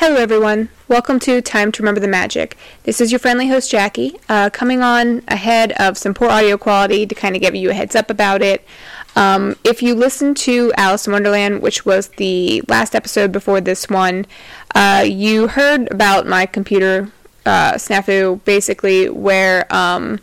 Hello, everyone. Welcome to Time to Remember the Magic. This is your friendly host, Jacqui, uh, coming on ahead of some poor audio quality to kind of give you a heads up about it. Um, if you listen to Alice in Wonderland, which was the last episode before this one, uh, you heard about my computer uh, snafu, basically, where um,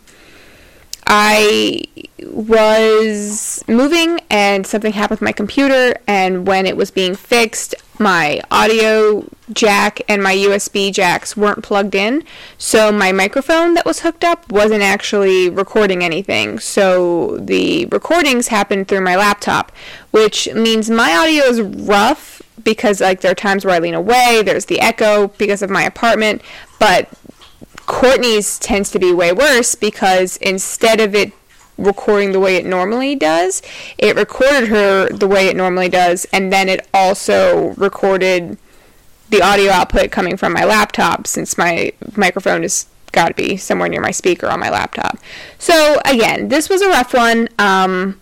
I was moving and something happened with my computer, and when it was being fixed, my audio jack and my USB jacks weren't plugged in, so my microphone that was hooked up wasn't actually recording anything. So the recordings happened through my laptop, which means my audio is rough because like there are times where I lean away, there's the echo because of my apartment, but Courtney's tends to be way worse because instead of it recording the way it normally does, it recorded her the way it normally does, and then it also recorded the audio output coming from my laptop since my microphone has got to be somewhere near my speaker on my laptop. So again, this was a rough one. Um,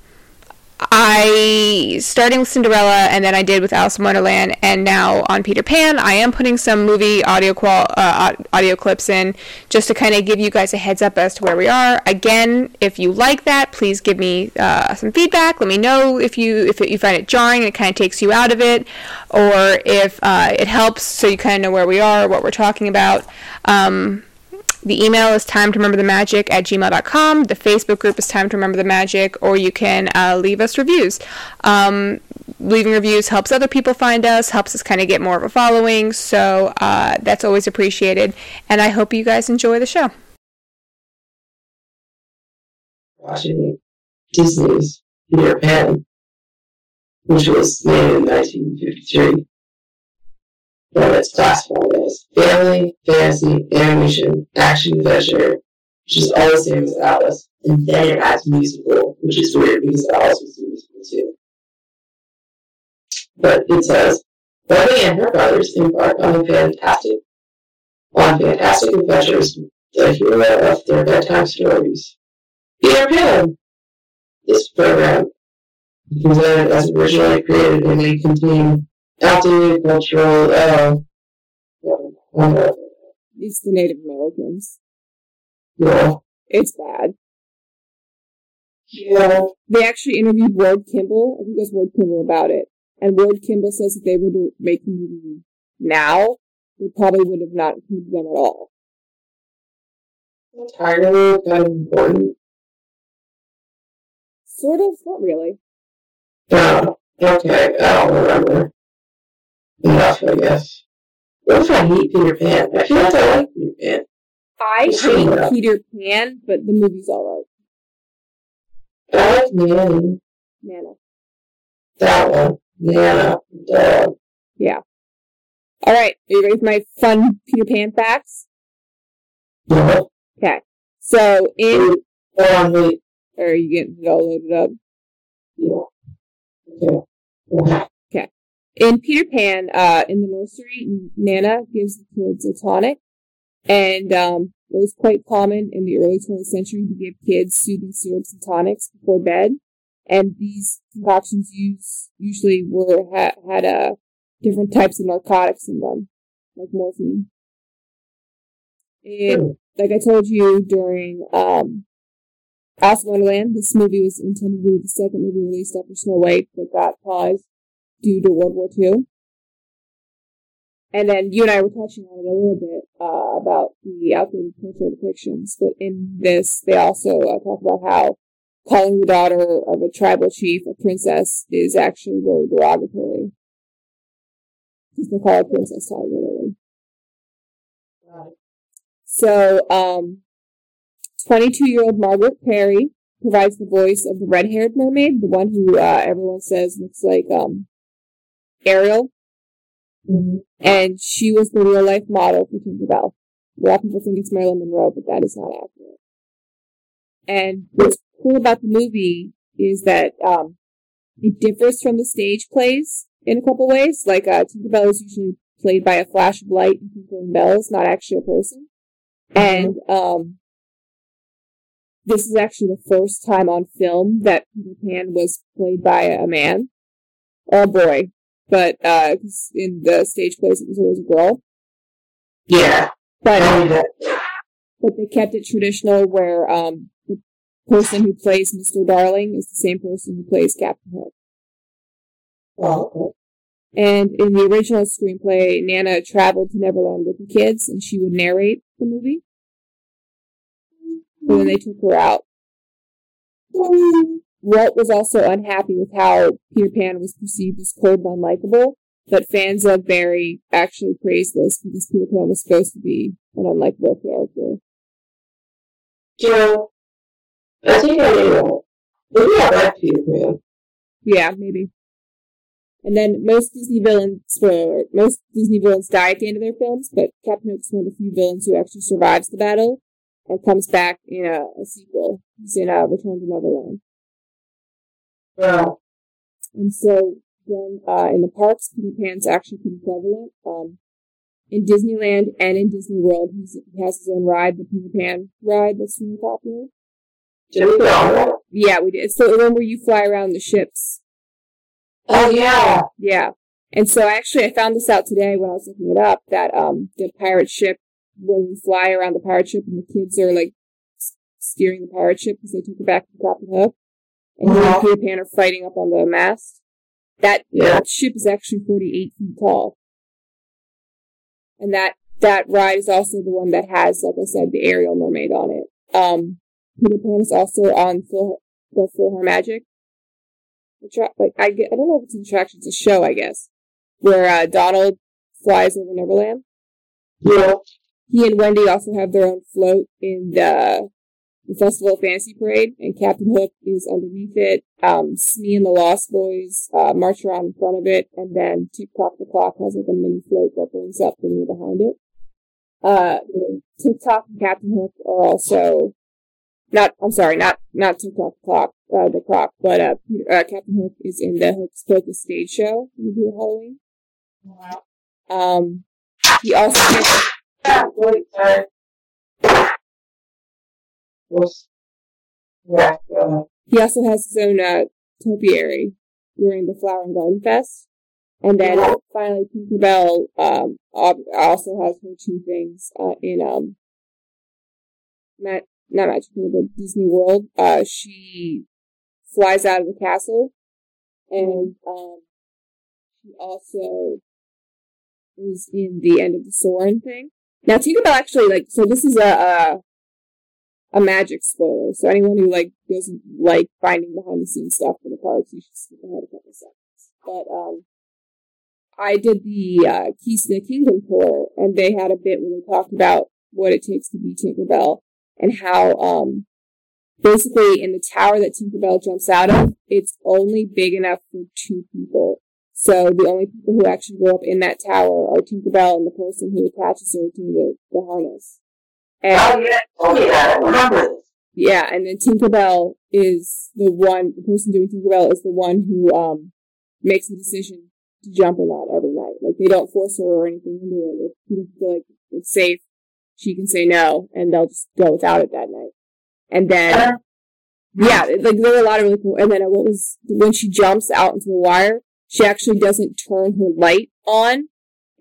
I starting with Cinderella and then I did with Alice in Wonderland and now on Peter Pan I am putting some movie audio qual uh, audio clips in just to kind of give you guys a heads up as to where we are. Again, if you like that, please give me uh, some feedback. Let me know if you if you find it jarring and it kind of takes you out of it, or if uh, it helps so you kind of know where we are, what we're talking about. Um, the email is time to remember the magic at gmail.com. The Facebook group is time to remember the magic, or you can uh, leave us reviews. Um, leaving reviews helps other people find us, helps us kind of get more of a following. So uh, that's always appreciated. And I hope you guys enjoy the show. Watching Disney's Peter Pan, which was made in 1953 what it's classified as family, fantasy, animation, action, adventure, which is all the same as Alice. And then it adds musical, which is weird because Alice was musical too. But it says, Barbie and her brothers embark on a fantastic, on fantastic adventures, the hero of their bedtime stories. Peter Pan! This program, presented as originally created and may contain outdated cultural, uh, uh, It's the Native Americans. yeah, It's bad. yeah, They actually interviewed Ward Kimball. I think it was Ward Kimball about it. And Ward Kimball says if they were to make the movie now, they probably would have not included them at all. entirely kind of important. Sort of, not really. Yeah, okay, I don't remember. Enough, I guess. What if I hate Peter Pan? I feel like I like Peter Pan. I hate Peter Pan, but the movie's alright. I like Nanny. Nana. That one. Nana. Dog. Yeah. Alright, are you ready for my fun Peter Pan facts? No. Okay. So in Hold on, wait. are you getting it all loaded up? Yeah. Okay. In Peter Pan, uh, in the nursery, Nana gives the kids a tonic, and um, it was quite common in the early 20th century to give kids soothing syrups and tonics before bed, and these concoctions use usually were ha- had uh, different types of narcotics in them, like morphine. And like I told you during um, Alice in Wonderland, this movie was intended to be the second movie released after Snow White, but got paused due to World War II. And then you and I were touching on it a little bit uh, about the outdated cultural depictions, but in this, they also uh, talk about how calling the daughter of a tribal chief a princess is actually very derogatory. Because they call her Princess Tiger Lily. So, um, 22 year old Margaret Kerry provides the voice of the red haired mermaid, the one who uh, everyone says looks like um, Ariel. Mhm. And she was the real life model for Tinkerbell. A lot of people think it's Marilyn Monroe, but that is not accurate. And what's cool about the movie is that um, it differs from the stage plays in a couple ways. Like uh, Tinkerbell is usually played by a flash of light and twinkling bells, not actually a person. And um, this is actually the first time on film that Peter Pan was played by a man or a boy. But uh in the stage plays it was always a girl. Yeah. But that, but they kept it traditional where um the person who plays Mr. Darling is the same person who plays Captain Hook. oh, And in the original screenplay, Nana traveled to Neverland with the kids, and she would narrate the movie. And then they took her out. Walt was also unhappy with how Peter Pan was perceived as cold and unlikable, but fans of Barrie actually praised this because Peter Pan was supposed to be an unlikable character. know, I think I that. Maybe I like Peter Pan. Yeah, maybe. And then most Disney villains, spoiler alert, most Disney villains die at the end of their films, but Captain Hook's one of the few villains who actually survives the battle and comes back in a, a sequel. He's in uh, Return to Neverland. Well, And so then uh, in the parks, Peter Pan's actually pretty prevalent. Um, in Disneyland and in Disney World, he's, he has his own ride, the Peter Pan ride that's really popular. did we go on that? Yeah, we did. So the one where you fly around the ships. Oh, yeah. Yeah. And so actually I found this out today when I was looking it up that um the pirate ship when you fly around the pirate ship and the kids are like steering the pirate ship because they took it back to Captain Hook and he Uh-huh. and Peter Pan are fighting up on the mast. That, Yeah. that ship is actually 48 feet tall. And that that ride is also the one that has, like I said, the Ariel Mermaid on it. Um, Peter Pan is also on Phil, the PhilharMagic. Attra- like I, get, I don't know if it's an attraction, it's a show, I guess, where uh, Donald flies over Neverland. Yeah. He and Wendy also have their own float in the, the Festival of Fantasy Parade, and Captain Hook is underneath it. Um, Smee and the Lost Boys uh, march around in front of it, and then Tick Tock the Clock has like a mini float that brings up the rear behind it. Uh, Tick Tock and Captain Hook are also not. I'm sorry, not not the Clock, uh, the clock, but uh, Peter, uh, Captain Hook is in the Hocus Pocus stage show do at Halloween. Um, he also Yeah, wait, sorry. Was, yeah. He also has his own uh, topiary during the Flower and Garden Fest. And then Yeah. finally, Tinkerbell um, also has her two things uh, in um, not Magic Kingdom, but Disney World. Uh, she flies out of the castle, and um, she also is in the end of the Soren thing. Now, Tinkerbell actually like so. This is a, a a magic spoiler. So anyone who like doesn't like finding behind the scenes stuff for the parks, you should skip ahead a couple seconds. But um, I did the uh, Keys to the Kingdom tour, and they had a bit where they talked about what it takes to be Tinkerbell and how um, basically in the tower that Tinkerbell jumps out of, it's only big enough for two people. So the only people who actually go up in that tower are Tinkerbell and the person who attaches her to the, the harness. And Oh, yeah, me that. I remember this. yeah, and then Tinkerbell is the one, the person doing Tinkerbell is the one who um makes the decision to jump or not every night. Like they don't force her or anything into it. If people feel like it's safe, she can say no, and they'll just go without it that night. And then yeah, like there were a lot of really cool. And then what was when she jumps out into the wire, she actually doesn't turn her light on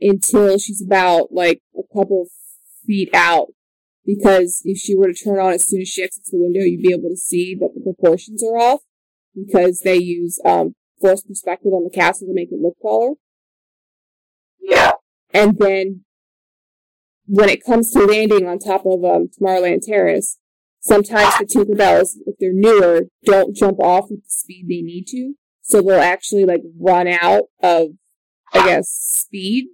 until she's about like a couple feet out. Because if she were to turn on as soon as she exits the window, you'd be able to see that the proportions are off. Because they use um, forced perspective on the castle to make it look taller. Yeah. And then when it comes to landing on top of um, Tomorrowland Terrace, sometimes the Tinkerbells, if they're newer, don't jump off at the speed they need to. So they'll actually like run out of, I guess, speed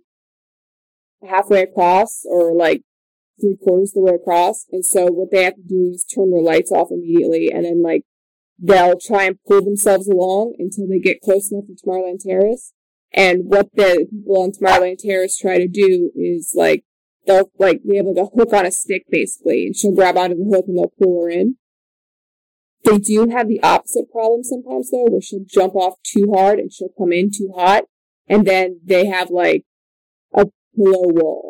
halfway across or like three quarters of the way across. And so what they have to do is turn their lights off immediately and then like they'll try and pull themselves along until they get close enough to Tomorrowland Terrace. And what the people on Tomorrowland Terrace try to do is like they'll like they have like a hook on a stick basically, and she'll grab onto the hook and they'll pull her in. They do have the opposite problem sometimes though, where she'll jump off too hard and she'll come in too hot, and then they have like a pillow wall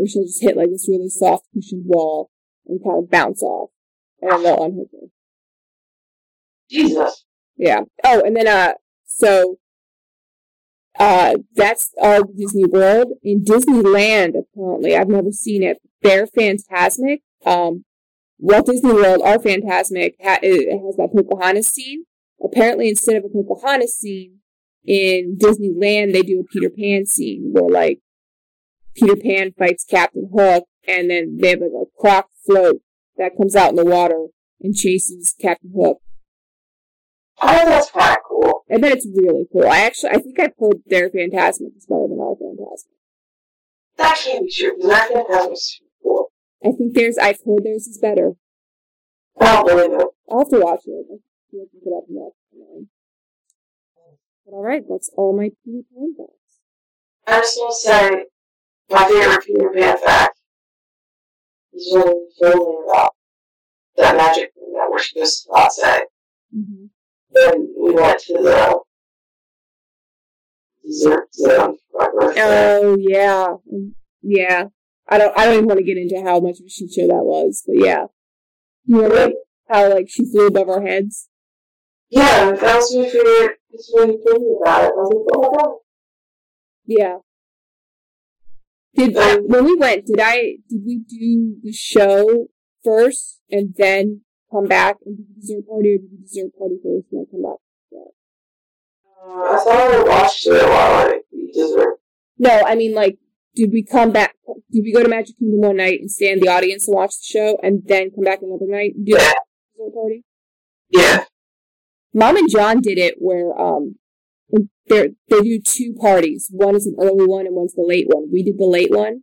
where she'll just hit like this really soft cushioned wall and kind of bounce off, and then they'll unhook her. Jesus. Yeah. Oh, and then uh, so Uh, that's all Disney World. In Disneyland, apparently, I've never seen it. Their Fantasmic. Um, Walt Disney World, are Fantasmic, ha- it has that Pocahontas scene. Apparently, instead of a Pocahontas scene, in Disneyland, they do a Peter Pan scene where, like, Peter Pan fights Captain Hook, and then they have like a croc float that comes out in the water and chases Captain Hook. Oh, that's kind of cool. I bet it's really cool. I actually, I think I've heard their Fantasmic is better than our Fantasmic. That can't be true, because that super cool. I think there's, I've heard theirs is better. I don't believe it. I'll have to watch it. I'll look it up next. But alright, that's all my Peter Pan facts. I just want to say, my favorite Peter Pan fact is when we filming about that magic thing that we're supposed to not say. Mm-hmm. Then we went to the dessert zone. Oh yeah, yeah. I don't. I don't even want to get into how much of a shit show that was, but yeah. You remember how like she flew above our heads? Yeah, that was my favorite. Just when you about it, I was like, oh my god. Yeah. Did Um, when we went? Did I? Did we do the show first and then come back and do the dessert party, or did the dessert party first and then come back? Uh, I thought I watched it while I dessert. No, I mean like, did we come back? Did we go to Magic Kingdom one night and stay in the audience and watch the show, and then come back another night and do Yeah. the dessert party? Yeah. Mom and John did it where um they they do two parties. One is an early one and one's the late one. We did the late one.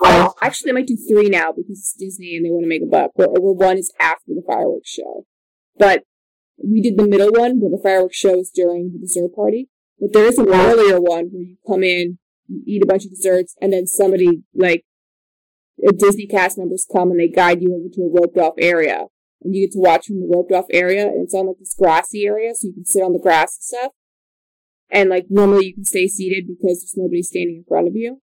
Oh, Actually, they might do three now because it's Disney and they want to make a buck. Where, where one is after the fireworks show, but we did the middle one where the fireworks show is during the dessert party. But there is an earlier one where you come in, you eat a bunch of desserts, and then somebody like uh, Disney cast members come and they guide you over to a roped off area, and you get to watch from the roped off area, and it's on like this grassy area, so you can sit on the grass and stuff. And like normally you can stay seated because there's nobody standing in front of you.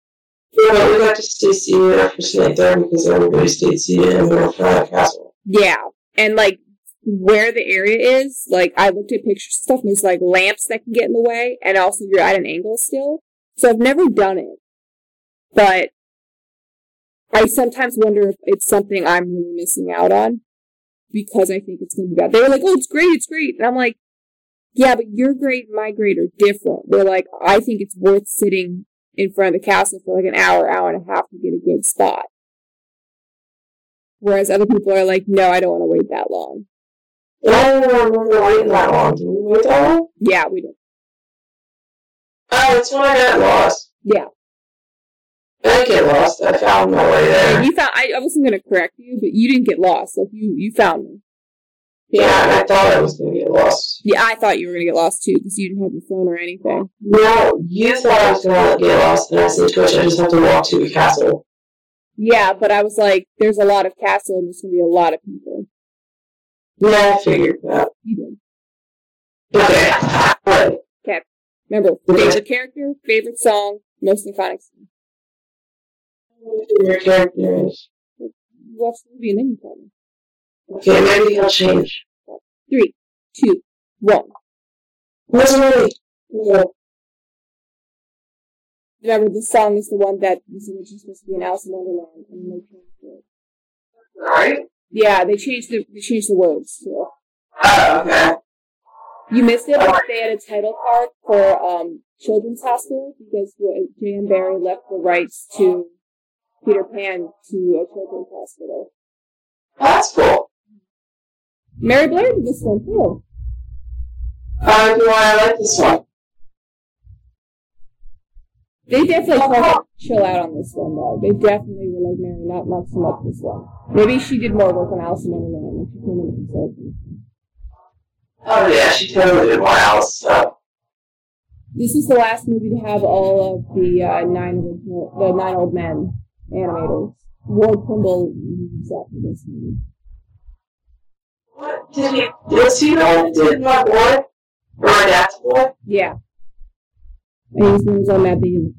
yeah, we got to stay seated after staying there because everybody stayed seated and we were in front of the castle. Yeah. And like where the area is, like I looked at pictures and stuff and there's like lamps that can get in the way and also you're at an angle still. So I've never done it. But I sometimes wonder if it's something I'm really missing out on because I think it's gonna be bad. They were like, Oh, it's great, it's great and I'm like, Yeah, but your grade and my grade are different. They're like, I think it's worth sitting in front of the castle for like an hour, hour and a half to get a good spot. Whereas other people are like, no, I don't want to wait that long. I don't remember waiting that long. Did we wait that long? Yeah, we did. Oh, that's when I got lost. Yeah. I didn't get lost. I found my way there. You found. I, I wasn't going to correct you, but you didn't get lost. Like you, you found me. Yeah, and I thought I was going to get lost. Yeah, I thought you were going to get lost too because you didn't have your phone or anything. No, you thought I was going to get lost, and I said, Twitch, I just have to walk to the castle. Yeah, but I was like, there's a lot of castle and there's going to be a lot of people. Yeah, I figured that. You did. Okay. Alright. Remember, Okay. favorite character, favorite song, most iconic scene. Your character is. You watch the movie and then you tell me. Okay, maybe he'll change. Three, two, one. What's really? Yeah. Remember, this song is the one that was originally supposed to be in Alice in Wonderland, and they changed it. Alright. Yeah, they changed the they changed the words too. Oh, okay. You missed it, but they had a title card for um Children's Hospital because J.M. Barrie left the rights to Peter Pan to a children's hospital. That's cool. Mary Blair did this one too. Uh, do I like this one? They definitely tried to chill out on this one though. They definitely were like Mary, not not so much this one. Maybe she did more work on Alice in Wonderland when she came in as a consultant. Oh, yeah, she totally did more Alice stuff. This is the last movie to have all of the uh, nine original, the nine old men animators. Ward Kimball leaves after this movie. Did he? Was he that did my boy? Or my dad's boy? Yeah. And his name was on that video.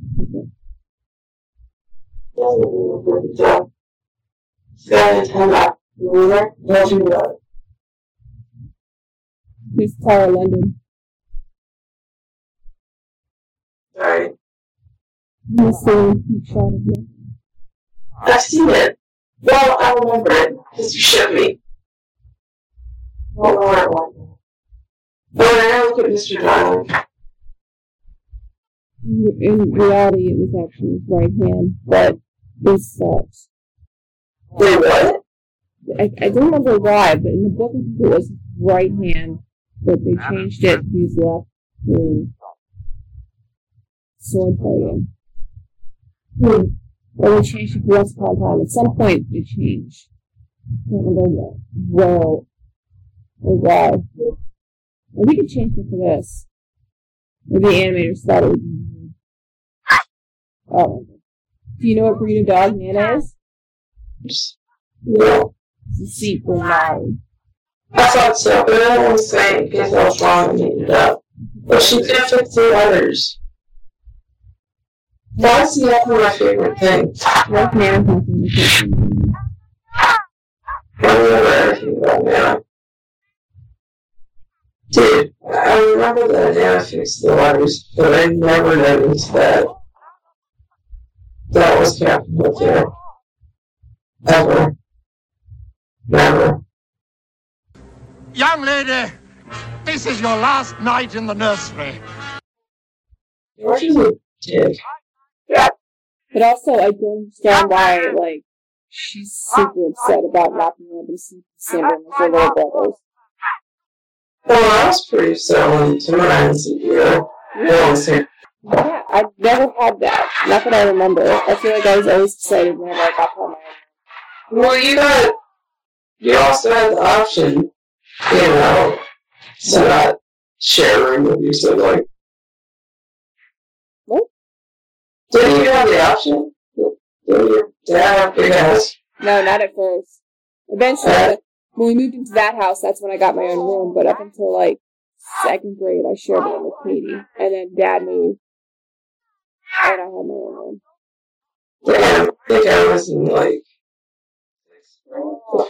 Doesn't do a good job. He's got his hand up. You remember? You know? Here's Tara London. Uh, This the peak shot it. I've seen it. Well, I remember it because you showed me. I don't know where it was. But when I look at Mr. Darling, In, in reality, it was actually his right hand, but this sucks. wait, what? I, I don't remember why, but in the book it was right hand, but they changed it to his left for sword fighting. Hmm. Or they changed it once upon a time. At some point, it changed. I can't remember what, where or why. Maybe we could change it for this. Maybe the animators thought it would be. Oh. Do you know what breed of dog Nana is? Know, It's a Saint Bernard. I thought so, but I don't want to say it because I was wrong and made it up. But she did fit three letters. That's the my favorite thing. What Nana comes from the kitchen? I everything about Nana. Dude, I remember that Nana fixed the letters, but I never noticed that that was Captain Hook there. Ever. Never. Young lady, this is your last night in the nursery. George is a dick. But also, I don't understand why, like, she's super upset about not being able to see Cinder with her little brothers. Well, I was pretty Timberlands here. No one's. Yeah, I've never had that. Not that I remember. I feel like I was always excited whenever I got home. Well, you got, you also had the option, you know, to not share a room with your sibling. What? Didn't you have the option? Didn't your dad have a big house? No, not at first. Eventually, Uh. When we moved into that house, that's when I got my own room. But up until like second grade, I shared it with Katie, and then Dad moved, and I had my own room. Damn, I think I was in like,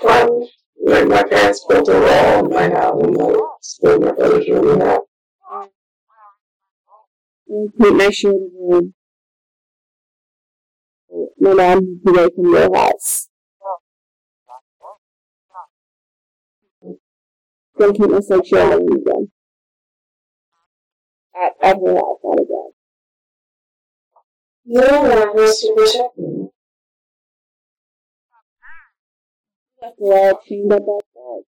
front, when my parents built a wall in my house and like split my brother's room in half. And Kate and I shared a room. My mom moved away from their house. Then Kate and I started sharing a again. At, at her house, not again. No, I was to protect me. Left her all chained up outside.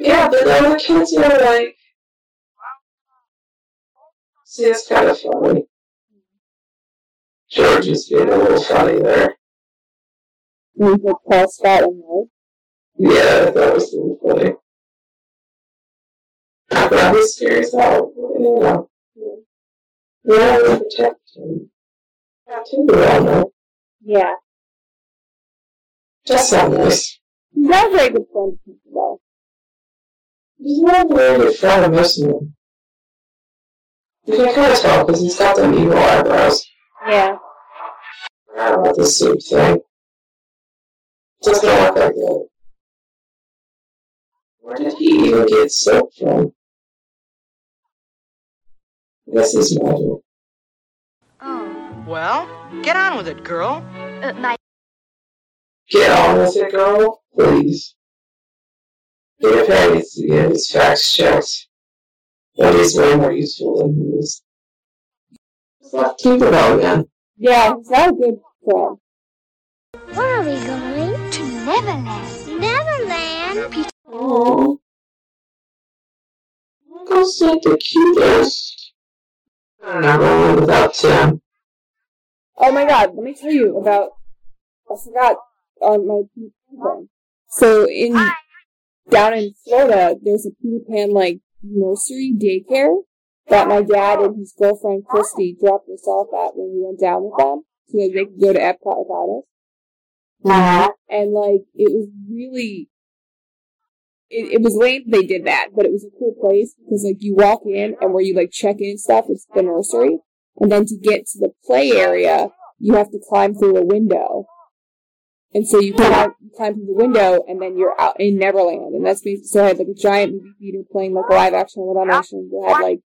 Yeah, but then the kids are like, see, it's kind of funny. George is being a little funny there. You he's like that Scott and right? Yeah, that was really funny. But I was curious how, you know, yeah, we protect him. Yeah, too, I know. Yeah. Just so this. He's not a very good friend to people, though. He's not a very good friend of most of them. You can kind of tell because he's got them evil eyebrows. Yeah. I forgot about the soup thing. Doesn't look like that. Where did he even get soap from? I guess he's magic. Oh. Well, get on with it, girl. Uh, my Get on with it, girl. Please. Peter Pan needs to get his facts checked. That is way more useful than he was. Let's keep it all again. Yeah, he's not a good friend. Where are we going? To Neverland. Neverland? Peter. Oh. Uncle's like the cutest. Not rolling without Tim. Oh my god, let me tell you about. I forgot on my Peter Pan. So in down in Florida, there's a Peter Pan like nursery daycare that my dad and his girlfriend Christy dropped us off at when we went down with them, so that they could go to Epcot without us. Uh-huh. And like it was really. It, it was lame they did that, but it was a cool place because like you walk in and where you like check in and stuff, it's the nursery. And then to get to the play area, you have to climb through a window. And so you climb, you climb through the window, and then you're out in Neverland. And that's basically so I had like a giant movie theater playing like live action with animation. They had like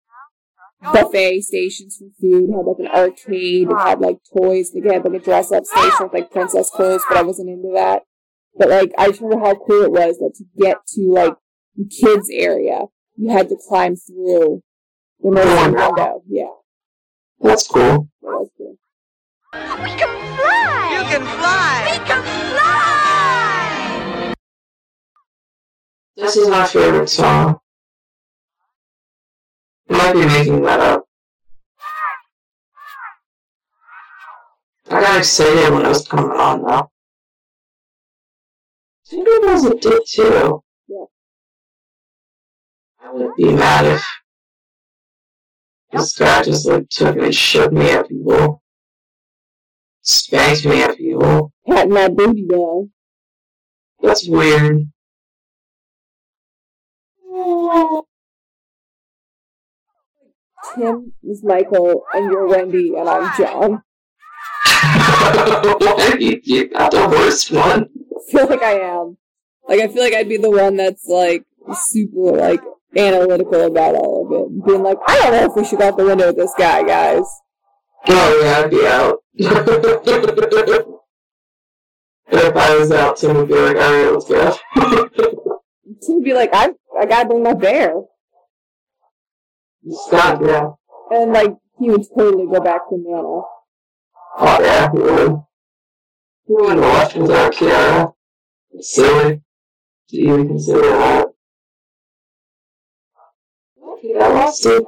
buffet stations for food, had like an arcade, it had like toys, they had like a dress up station with like princess clothes, but I wasn't into that. But like, I just remember how cool it was that to get to like the kids area, you had to climb through the nursery window. Yeah, That's cool. that was cool. We can fly! You can fly. We can fly! This is my favorite song. I might be making that up. I got excited when it was coming on though. Tinker Bells it did too. Yeah. I wouldn't be mad if this guy just like took me and shoved me at people. Spanked me at people. Patting my booty down. That's weird. Tim is Michael, and you're Wendy, and I'm John. Why you, you got the worst one? I feel like I am. Like I feel like I'd be the one that's like super like analytical about all of it, being like, I don't know if we should go out the window with this guy, guys. Oh yeah, I'd be out. if I was out, Tim would be like, alright, let's go. Tim would be like, I I gotta bring my bear, Scott, yeah. and like he would totally go back to Nana. Oh yeah, he would. He would have left without Kiara. It's silly to even consider that. He got lost it. Yeah.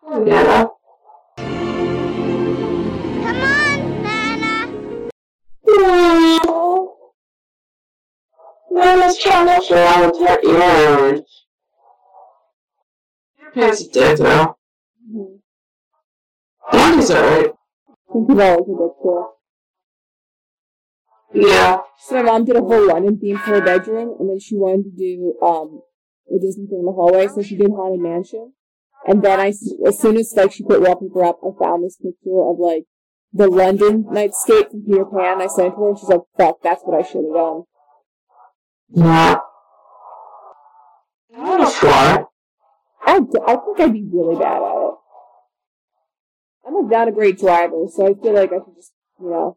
Come on, Nana! No. Nana's trying to fly with her ears. Your parents are dead now. Money's alright. Think of all of the cool. Yeah. So my mom did a whole London theme for her bedroom, and then she wanted to do um a Disney thing in the hallway, so she did Haunted Mansion. And then I, as soon as like she put wallpaper up, I found this picture of like the London nightscape from Peter Pan. I sent it to her, and she's like, "Fuck, that's what I should have done." Yeah. I want to fly. I, d- I think I'd be really bad at it. I'm like not a great driver, so I feel like I should just, you know,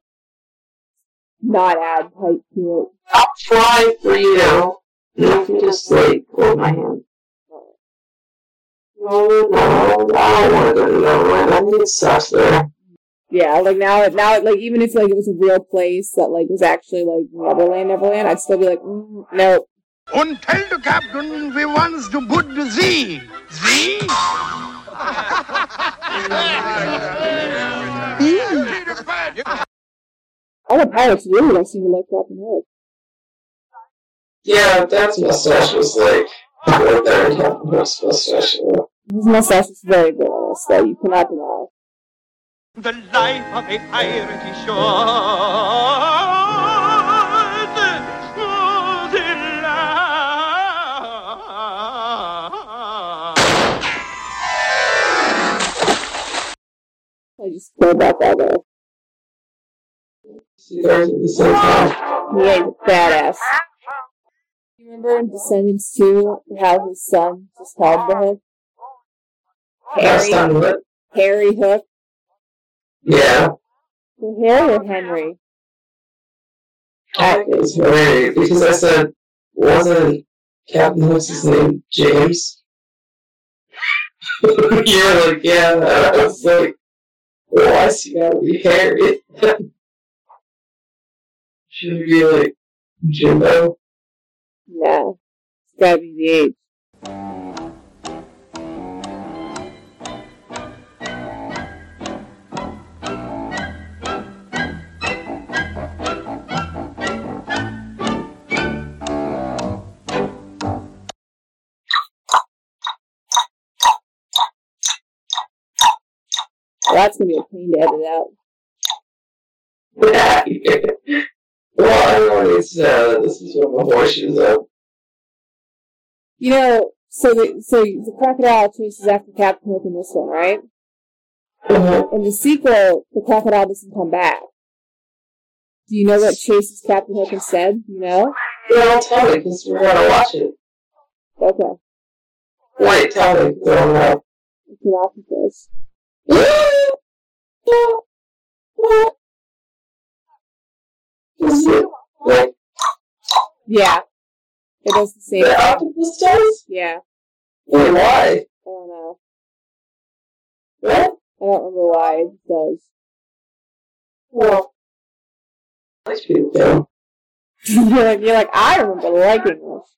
not add height to it. I'll try for you. And you can just like hold my hand. No, no, I don't want to go to Neverland. I need it sucks there. Yeah, like now, now, like even if like it was a real place that like was actually like Neverland, Neverland, I'd still be like, mm, no. Und tell the captain we wants to put the sea. See? All the pirates really don't seem to like Captain Hook. Yeah, Dad's mustache was like right there in Captain Hook's mustache. His mustache is very villainous, though you cannot deny. The life of a piratey shore. I just go about that though. See those at the same. He ain't a badass. You remember in Descendants 2 how his son just called the Hook? Harry, done? Harry Hook. Yeah. Harry or Henry? I think it's hilarious because I said, wasn't Captain Hook's name James? You're like, yeah. I was like, why is he gotta be Harry? Should he be like Jimbo? Gotta be the age. That's gonna be a pain to edit out. well, to know that this is when the horseshoes up. You know, so the so the crocodile chases after Captain Hook in this one, right? Uh-huh. In the sequel, the crocodile doesn't come back. Do you know what chases Captain Hook instead? You know? Yeah, don't tell me because we're gonna watch it. Okay. Wait, tell me. I don't know. It's an octopus. Is it like Yeah. It does the same the octopus does? Yeah. Wait, why? I don't know. What? I don't remember why it does. Well, you're like you're like I remember liking this.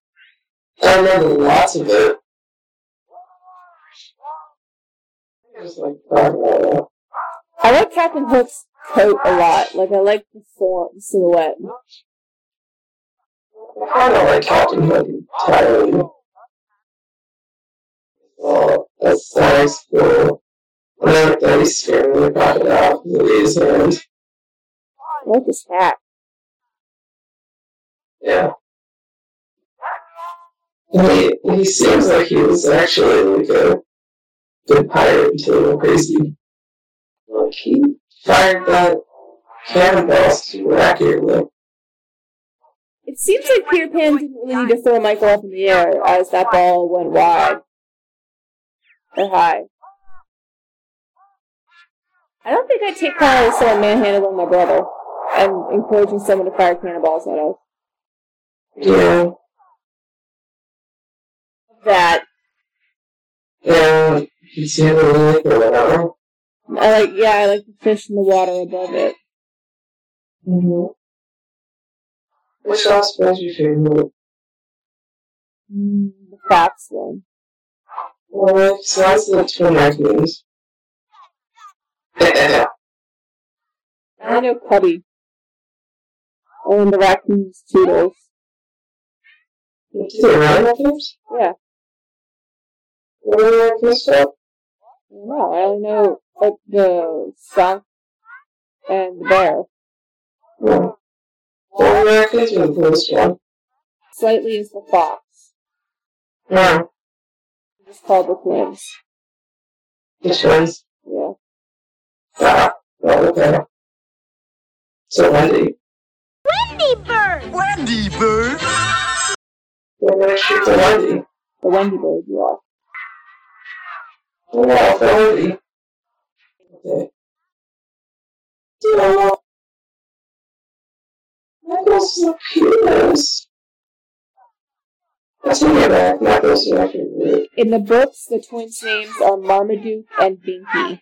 I remember lots of it. Just like, uh, Uh, I like Captain Hook's coat a lot. Like I like the form, the silhouette. I of like Captain Hook entirely. Well, that's nice, cool. I like that he's scaring the crocodile with his hand. I like his hat. Yeah. And he, he seems like he was actually like a good pirate until he went crazy. Like he fired that cannonball super accurately. It seems like Peter Pan didn't really need to throw Michael up in the air as that ball went wide or high. I don't think I'd take part with someone manhandling my brother and encouraging someone to fire cannonballs at us. Yeah. That And he seemed really like or whatever. I like, yeah, I like the fish in the water above it. Mm-hmm. Which sauce was your favorite? Mm, the Fox one. Well, so that's the twin raccoons. I know Cubby. Oh, and the raccoon's Tootles. Do they really raccoons? Yeah. What are the raccoons called? I. I only know like the skunk and the bear. Yeah. What are the raccoons or the coolest one? Slightly is the fox. Yeah. It's called the twins. The twins. Yeah. Ah, oh, okay. So Wendy. Wendy bird. Wendy bird. We're gonna shoot the Wendy. The Wendy bird you are. Wow, the Wendy. Okay. So, Michael's the cutest. That's me back. Michael's the favorite. In the books, the twins' names are Marmaduke and Binky.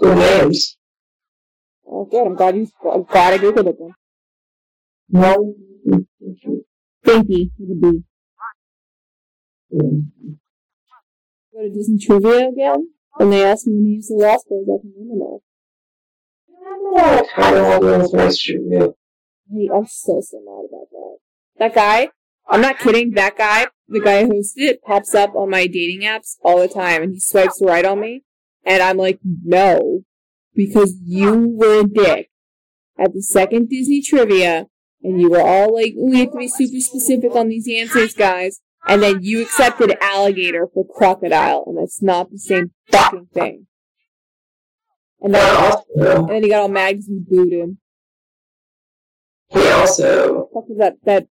Good names. Oh, good. I'm glad you. I'm glad I googled it then. No. Binky with a B. Go to Disney Trivia again, and they asked me the names of the Lost Boys. I can remember I kind of want to know if that's true. Hey, I'm so so mad about that. That guy, I'm not kidding. That guy, the guy who hosted it, pops up on my dating apps all the time, and he swipes right on me, and I'm like, no, because you were a dick at the second Disney trivia, and you were all like, we have to be super specific on these answers, guys, and then you accepted alligator for crocodile, and that's not the same fucking thing. And then, But and then he got all mad because we booed him. he also was that? That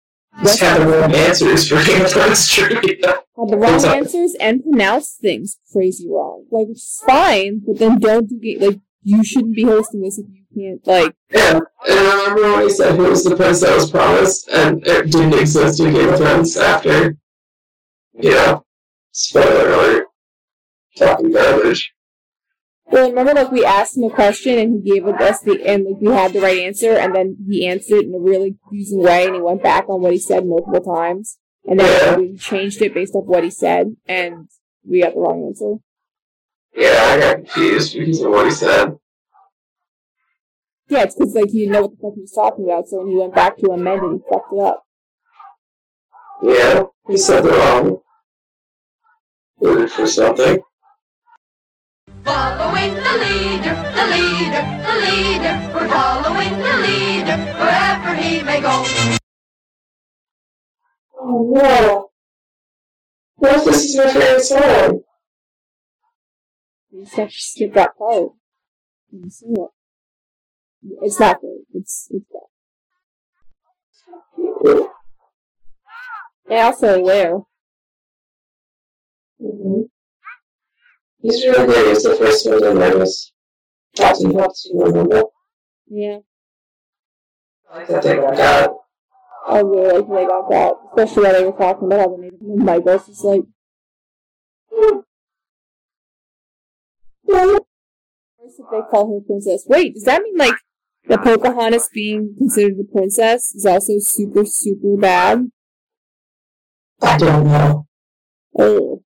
just had the wrong answers for Game of Thrones trivia. had the wrong answers and pronounced things crazy wrong. Like, is fine, but then don't do ga- like you shouldn't be hosting this if you can't like. Yeah, and I remember when he said who was the prince that was promised, and it didn't exist in Game of Thrones after. You know, spoiler alert. Talking garbage. Well, remember, like we asked him a question and he gave us the and like we had the right answer, and then he answered it in a really confusing way, and he went back on what he said multiple times, and then Yeah. we changed it based off what he said, and we got the wrong answer. Yeah, I got confused because of what he said. Yeah, it's because like he didn't know what the fuck he was talking about, so when he went back to amend it, he fucked it up. Yeah, he said the wrong word for something. Following the leader, the leader, the leader. We're following the leader wherever he may go. Oh no. What if this is my favorite song? You just have to skip that part. and sing it. It's not good. It's it's bad. And also where? Mm-hmm. He's really good. He was the first one to notice Captain Hook, you remember? Yeah. I like that they got out. I really like they got that. Especially while they were talking about how the native Michael's just like First if they call her princess. Wait, does that mean like the Pocahontas being considered a princess is also super, super bad? I don't know. Oh.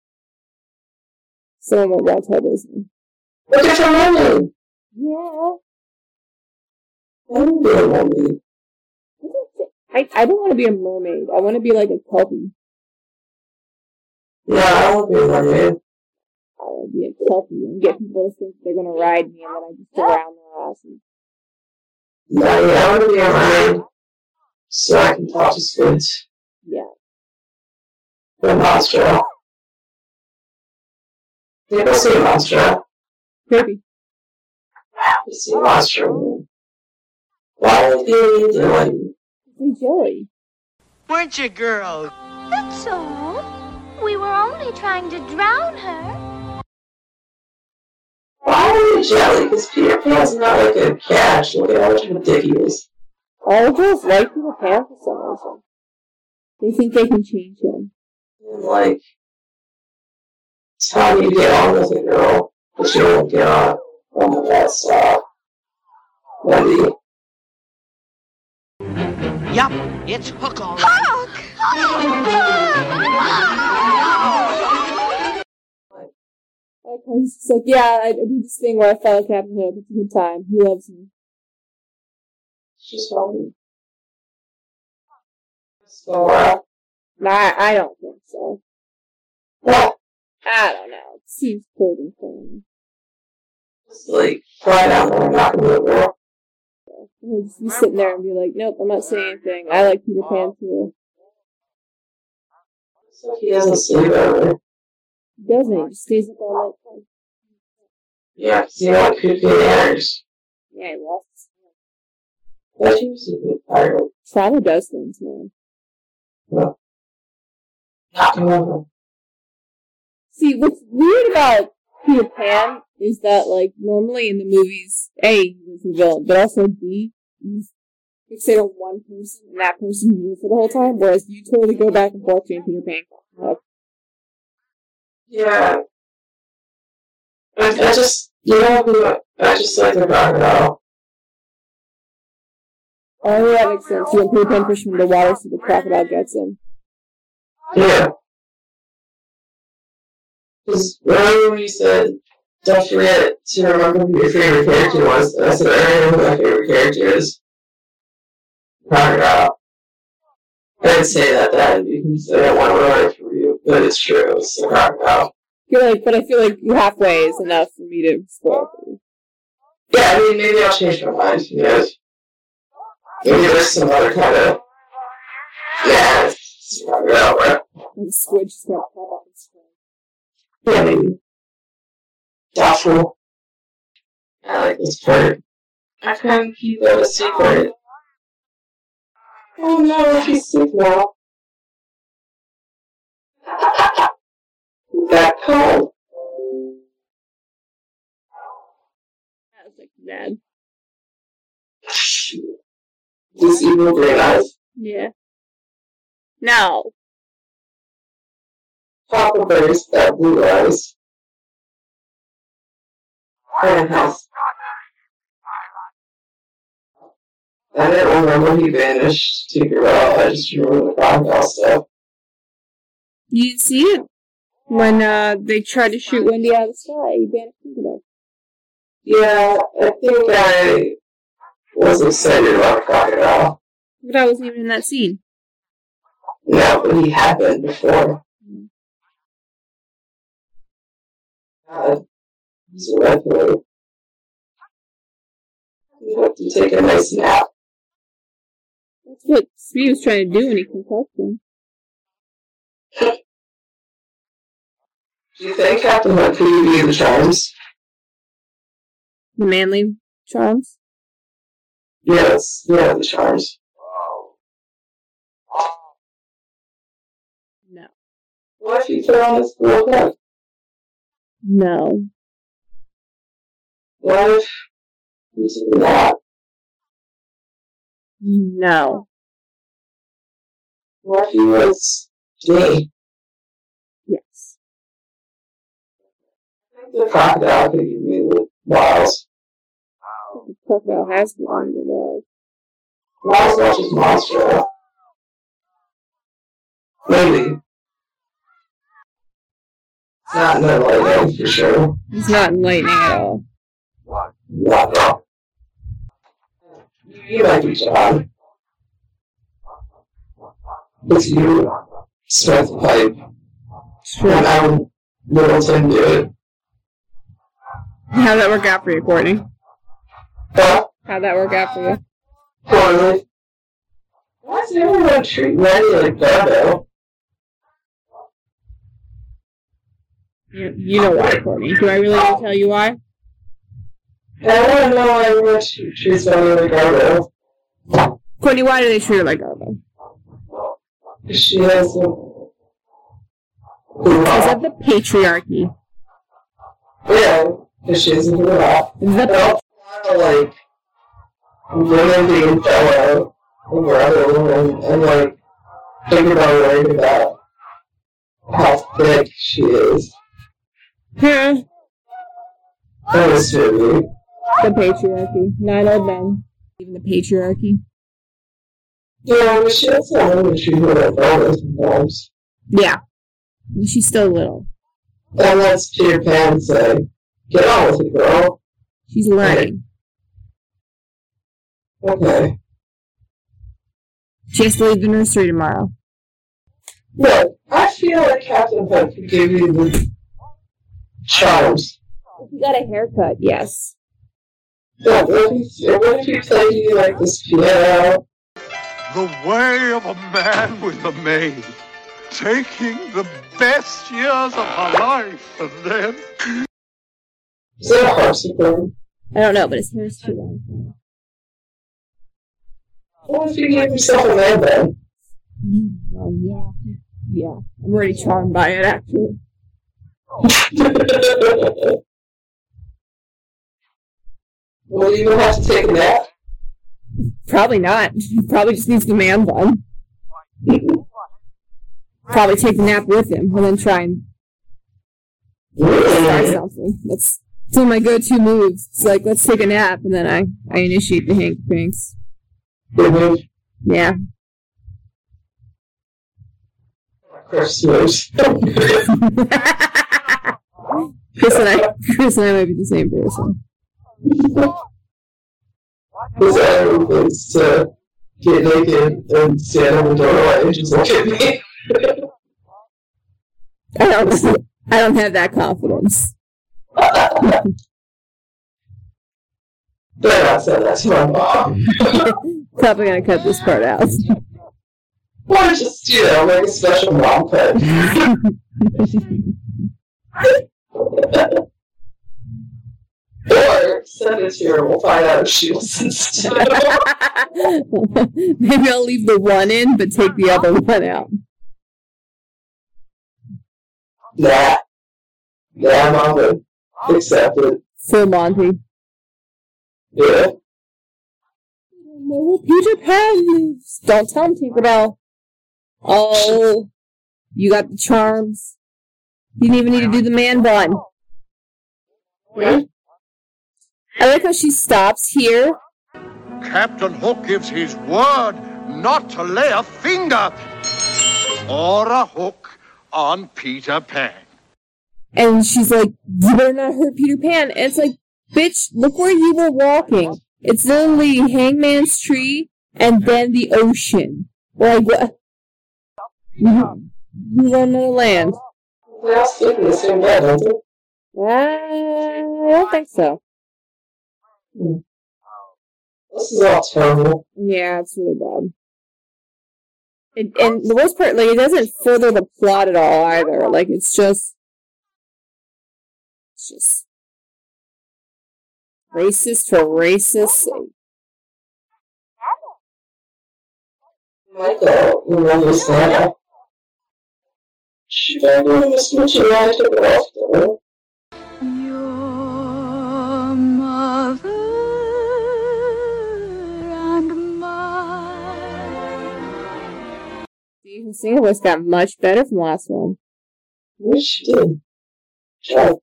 Someone will tell Disney. Look at your mermaid. Yeah. I don't be a mermaid. I don't, thi- I, I don't want to be a mermaid. I want to be like a kelpie. Yeah, I want to be a mermaid. I want to be a kelpie and get people to think they're going to ride me and then I just drown their asses. Yeah, yeah, I want to be a mermaid. So I can talk to squids. Yeah. Or monstro. Yeah, go see a monstro. Creepy. You see a monstro. Why would you do like Hey, Joey. Weren't you girls? That's all. We were only trying to drown her. Why are you jelly? Because Peter Pan's not like a catch. Look at how much of a dick he is. All girls like Peter Pan for some reason. They think they can change him. And like, tell you get on with a girl, but you don't get on. Oh, that's, uh, Wendy. Yup, it's Hook all right. Like, he's just like, yeah, I, I do this thing where I follow Captain Hook. It's a good time. He loves me. She's funny. So, uh, Nah, I, I don't think so. what? I don't know. It seems cold and fun. Just like, find out when I'm not gonna be a girl. And he'd just be sitting there and be like, nope, I'm not saying anything. I like Peter Pan too. So he doesn't sleep ever. He doesn't. He just stays up all night. Yeah, 'cause you know what could be errors. Yeah, he lost his That used to be pirate. Travel does things, man. No. Not remember. See, what's weird about Peter Pan is that, like, normally in the movies, A, he was the villain, but also B, he's fixated on one person, and that person you for the whole time, whereas you totally go back and forth between Peter Pan. Like, Yeah. I, I just, you know I just like the crocodile. oh, that makes sense. You want Peter Pan pushing him in the water so the crocodile gets him. Yeah. Because remember when you said, don't forget to remember who your favorite character was, and I said, I don't know who my favorite character is. Crocodile. I didn't say that then because I didn't want to ruin it for you, but it's true, it's the crocodile. You're like, but I feel like halfway is enough for me to spoil. Yeah, I mean, maybe I'll change my mind, you know. Maybe there's some other kind of. Yeah, it's crocodile, right? The Maybe. Doubtful. I like this part. I can't keep that a secret. Oh no, he's sick now. that cold. That was like bad. This evil green eyes. Yeah. No. Papa Bear's that blue eyes. And has. I didn't remember he vanished Tinkerbell. I just remember the crocodile stuff. You see it? When uh, they tried to shoot Wendy out of the sky, he vanished Tinkerbell. Yeah, I think I was excited about Crocodile. But I wasn't even in that scene. Yeah, but he had been before. God, he's red. You have to take a nice nap. That's what Speed was trying to do when he concussed him. Do you think Captain Hook could be the charms? The manly charms. Yes, yeah, the charms. No. What if you put on this cool coat? No. What if you do that? No. What if he? Yes. The crocodile could give me the wiles. The crocodile has one, you know. Not as much as Monstro. Maybe. It's not in the lightning for sure. It's not enlightening at all. What though? You might be John. It's you, Smith Pipe, Sure. and I'm Middleton Dude. How'd that work out for you, Courtney? But, How'd that work out for you? poorly. Why does everyone treat Randy like Garbo? You, you know why, Courtney. Do I really need to tell you why? I to know why everyone tre- treats Randy like Garbo. Courtney, why do they treat her like Garbo? She has a. Because of the patriarchy. Yeah, because she has a hoo-ha. The also, like, women being fellow over other women and, like, thinking about worrying about how thick she is. Yeah. That was movie. The patriarchy. Nine old men. Even the patriarchy. Yeah, but she has some women treat her like elders sometimes. Yeah. She's still little. And that's Peter Pan say, get on with it, girl. She's learning. Okay. She has to leave the nursery tomorrow. Look, I feel like Captain Hook could give you the charms. If you got a haircut, yes. But what if, what if he played you like this piano? The way of a man with a maid, taking the best years of her life, and then Is that a harpsichord? I don't know, but his hair's too long. What if you gave yourself a man then? Um, yeah. Yeah. I'm already charmed by it, actually. Will you have to take a nap? Probably not. Probably just needs the man bun. Probably take the nap with him and then try and start something. That's of my go-to moves. It's like, let's take a nap, and then I, I initiate the Hank move. Yeah. Chris moves. Chris and I, Chris and I might be the same person. Other is to get naked and stand on the doorway and just look at me. I don't, I don't have that confidence. Better not say that to my mom. Probably gonna cut this part out. Or just, you know, make a special mom cut. or send it to her, we'll find out if she listens to it. Maybe I'll leave the one in, but take the other one out. Mom would accept it. Full Monty. Yeah. where Peter Pan lives. Don't tell him, Tinkerbell. Oh, you got the charms. You didn't even need to do the man bun. I like how she stops here. Captain Hook gives his word not to lay a finger or a hook on Peter Pan. And she's like, you better not hurt Peter Pan. And it's like, bitch, look where you were walking. It's literally Hangman's Tree and then the ocean. Like, what? You, out of land. Sleep in the same bed, don't they? Uh, I don't think so. This is all terrible. Yeah, it's really bad. It, and the worst part, like, it doesn't further the plot at all either. Like, it's just, it's just racist for racist. Michael, remember Santa? She better give him a smooch and I took it off though. Your mother and mine. See, voice got much better from the last one. She did. Try.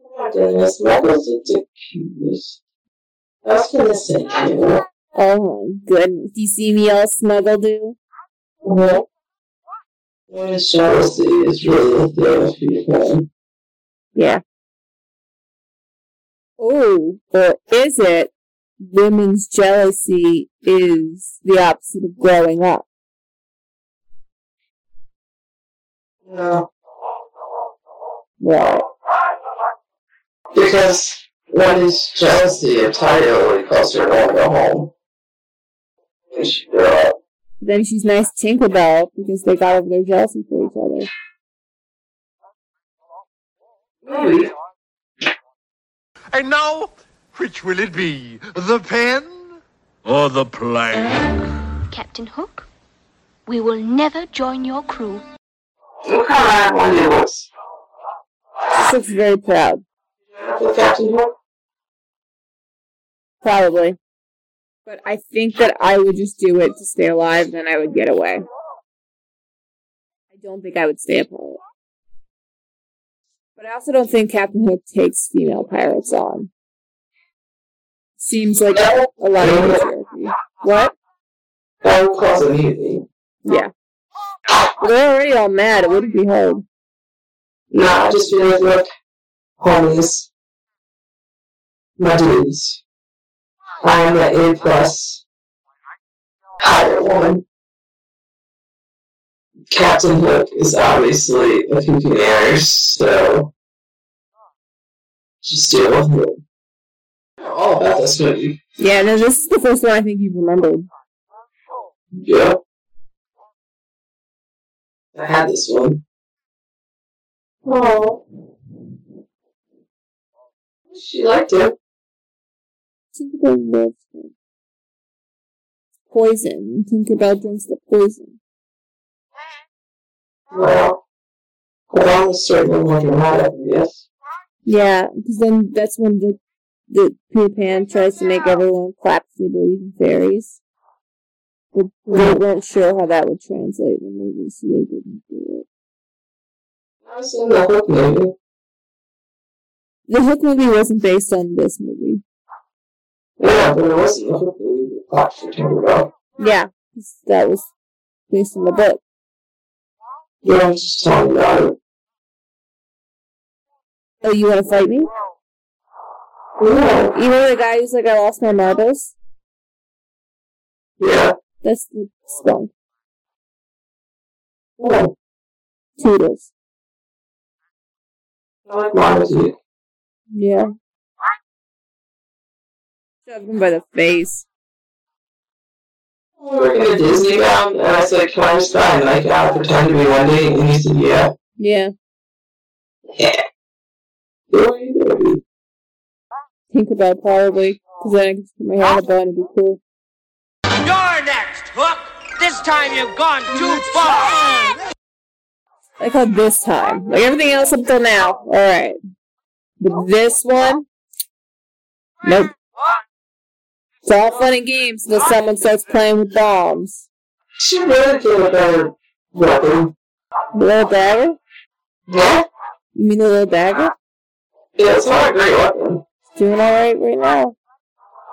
Oh my goodness, Michael's ridiculous. I was gonna say, you know, Oh my goodness. Do you see me all snuggle do? well, women's jealousy is really a thing with. Yeah. Oh, or is it women's jealousy is the opposite of growing up? No. Right. Because what is jealousy entirely because you're going to go home. And she grew up. Then she's nice to Tinkerbell because they got over their jealousy for each other. Maybe. And now, which will it be? The pen or the plank? Captain Hook, we will never join your crew. Look how of animal he looks? She looks very proud. Captain Hook? Probably. But I think that I would just do it to stay alive, then I would get away. I don't think I would stay a pirate. But I also don't think Captain Hook takes female pirates on. Seems like a lot of patriarchy. What? That would cause anything. Yeah. They're already all mad. It wouldn't be hard. No, I just feel like, look, homies, my dudes, I am the A plus pirate woman. Captain Hook is obviously a Cucanator, so just deal with it. All about this movie. Yeah, no, this is the first one I think you've remembered. Yeah. I had this one. Oh. She liked it. Tinkerbell loves him. Poison. Tinkerbell drinks the poison. Well, along with certain more dramatic, yes. Yeah, because then that's when the the Peter Pan tries to make everyone clap if they believe in fairies. But they weren't sure how that would translate in the movie, so they didn't do it. I was in the Hook movie. The Hook movie wasn't based on this movie. Yeah, but it wasn't the Hook movie that clapped for Tinkerbell. Yeah, that was based on the book. Yeah, I was just talking about it. Oh, you want to fight me? Yeah. You know the guy who's like, I lost my marbles? Yeah. That's the skunk. Oh, Tootles. I like Marmaduke. Yeah. Shoved him by the face. We were working at Disney Bound, and I said, can I just buy a night out pretend to be Wendy? And he said, yeah. Yeah. Yeah. Who are you gonna be? Tinkerbell probably. Because then I can just put my hair in a bun and be cool. You're next, Hook. This time you've gone too far. Like how this time. Like everything else up till now. Alright. But this one? Nope. It's all fun and games until someone starts playing with bombs. She really get a better weapon. Little dagger? Yeah? You mean the little dagger? Yeah, it's not a great weapon. It's doing alright right now.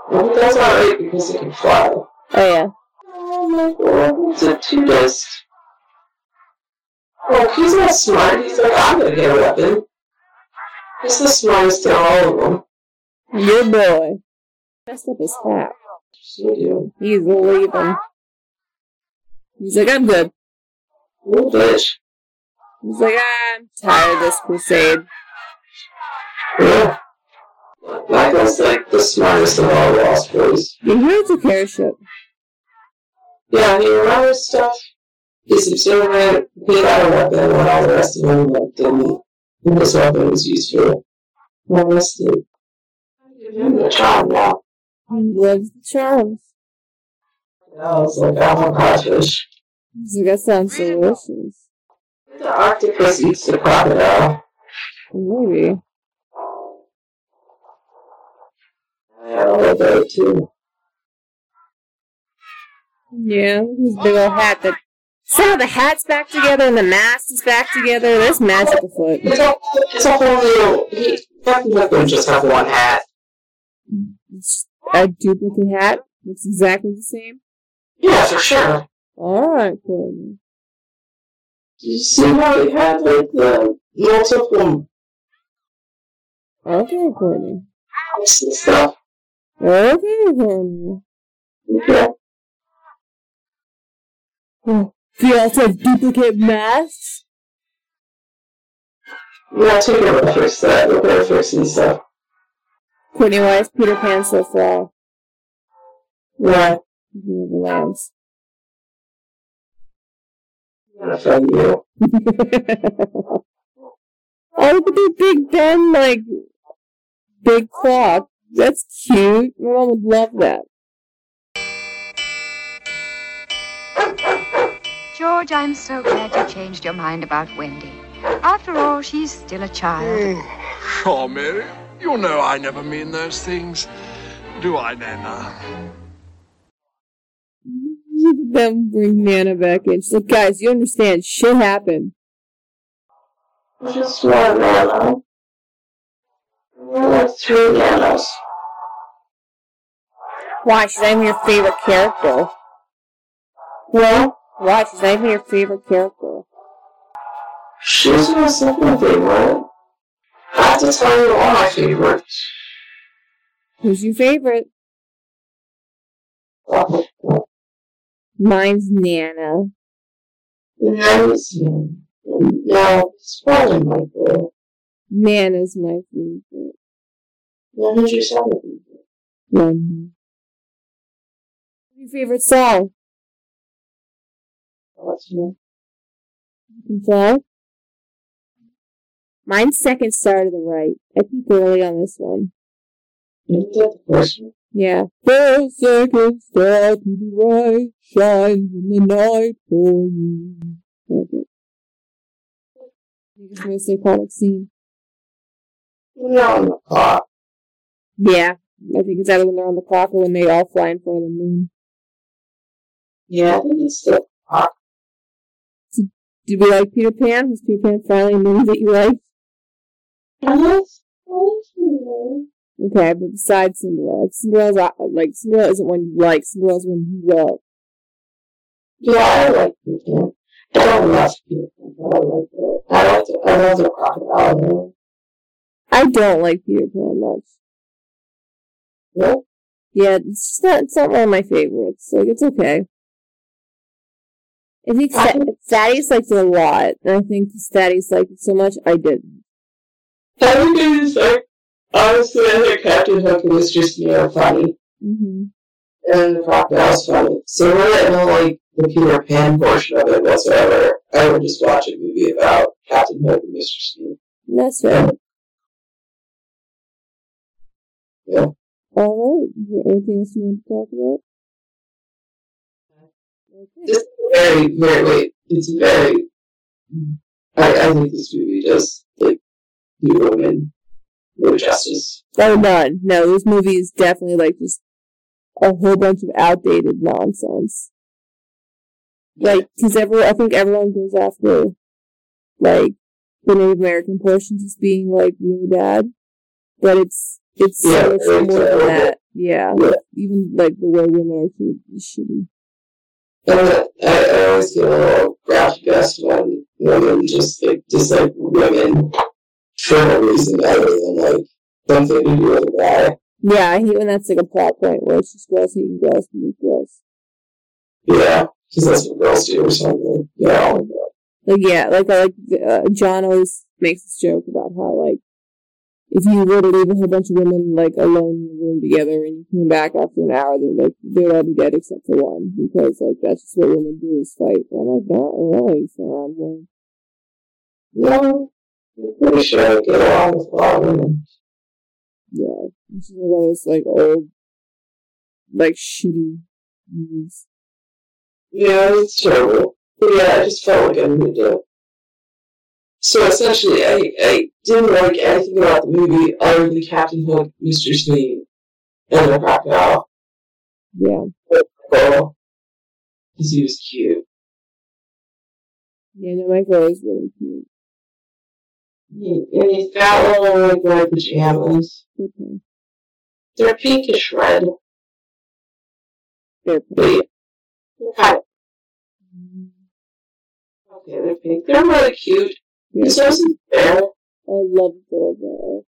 Well, it does alright because it can fly. Oh yeah. Oh my god, it's a two-dist. Oh, he's not smart. He's like, I'm gonna get a weapon. He's the smartest of all of them. Your boy. Messed up his hat. He's leaving. He's like, I'm good. He's like, "Ah, I'm tired of this crusade. Yeah. Michael's like the smartest of all Lost Boys. Yeah, here's a parachute. Yeah, he remembers stuff. He's observant. He had a weapon when all the rest of them like didn't. And his weapon was useful. Rest of Give him the charm now. He loves the charms. I was like, a. He's like, that sounds delicious. The octopus eats the crocodile. Maybe. I know that too. Yeah, this big old hat that. Somehow the hat's back together and the mask is back together. There's magic afoot. It's a, it's a whole new. He Captain Hook just have one hat. It's a duplicate hat. Looks exactly the same. Yeah, for sure. Alright, Courtney. Did you see how he had like the multiple Okay, Courtney. and stuff? Okay, Courtney. Okay. Oh, do you also have duplicate masks? Yeah, take a look fix that. Look at fixing stuff. Courtney, why is Peter Pan so fly? Yeah. He never lands. I'm you. oh, look at the Big Ben, like, big clock. That's cute. My mom would love that. George, I'm so glad you changed your mind about Wendy. After all, she's still a child. Hmm. Sure, Mary. You know I never mean those things. Do I, Nana? Look them bring Nana back in. She's like, guys, you understand, shit happened. Just one nano. Like three nanos. Why? She's not even your favorite character. Well, Why? She's not even your favorite character. she's my second favorite. I tell you all my favorites. Who's your favorite? Mine's Nana. Nice. No, it's probably Michael. Nana's my favorite. When did you second favorite? One. Your favorite song? What's your Song? Mine's second star to the right. I peeked early on this one. Isn't that the first one? Yeah. The second star to the right shines in the night for you. That's it. I think it's the most iconic scene. No, on the clock. Yeah. I think it's either when they're on the clock or when they all fly in front of the moon. Yeah, I think it's the clock. Did we like Peter Pan? Was Peter Pan finally a movie that you liked? Okay. Okay, but besides Cinderella, Cinderella's like Cinderella isn't one you like. Cinderella's one you love. Yeah, I like Peter I don't love Peter I like it. I like it. I love the crocodile. I don't like Peter Pan much. Yeah. Yeah, it's not. It's not one of my favorites. Like it's okay. I think Thaddeus liked it a lot, and I think Thaddeus liked it so much I didn't. Everything is like, honestly, I think Captain Hook was just, you know, funny. Mm-hmm. And the crocodile's funny. So when I know, like, the Peter Pan portion of it whatsoever, I would just watch a movie about Captain Hook and Mr. Smee. That's fair. Yeah. All right. Anything else you want to talk about? This is very, very, wait, it's very, I, I think this movie does, like, do women no justice. Oh, none. No, this movie is definitely like just a whole bunch of outdated nonsense. Like, because every, I think everyone goes after, like, the Native American portions as being, like, really bad. But it's, it's Yeah, so much it's more than terrible. that. Yeah. Yeah. Even, like, the way women are treated is shitty. And I, I always get a little graphic when women just, like, dislike women for no reason other than, like, something to do with guy. Yeah, I hate when that's, like, a plot point where it's just girls hating girls being girls. Yeah, because that's what girls do or something. Yeah. Like, yeah, like, I like, uh, John always makes this joke about how, like, if you were to leave a whole bunch of women, like, alone in a room together and you came back after an hour, they're like, they'd all be dead except for one. Because, like, that's just what women do is fight. And I'm like, not really, Sam. Like, No, I'm pretty sure I get along with a lot of women. yeah. It's just one of those, like, old, like, shitty movies. Yeah, it's terrible. But yeah, I just felt like I needed to So essentially, I, I didn't like anything about the movie other than Captain Hook, Mr. Smee, and the crocodile. Yeah. Girl. Because he was cute. Yeah, no, Michael is really cute. He, and he's got little like white pajamas. Okay. They're pinkish red. They're yeah, they're okay. They're pink. They're really cute. Yeah. So is bear. I love the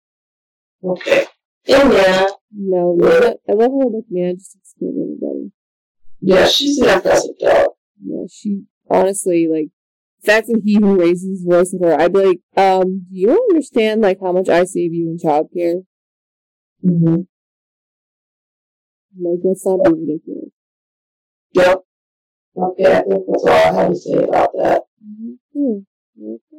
bear. Okay. And yeah, No, I love- I love how like manages to scare everybody. yeah, she's an impressive dog. Yeah, she honestly like that he even raises his voice at her, I'd be like, um, do you understand like how much I save you in childcare? Mm-hmm. Like, let's not be ridiculous. Yep. Okay, I think that's all I have to say about that. Mm-hmm. Okay.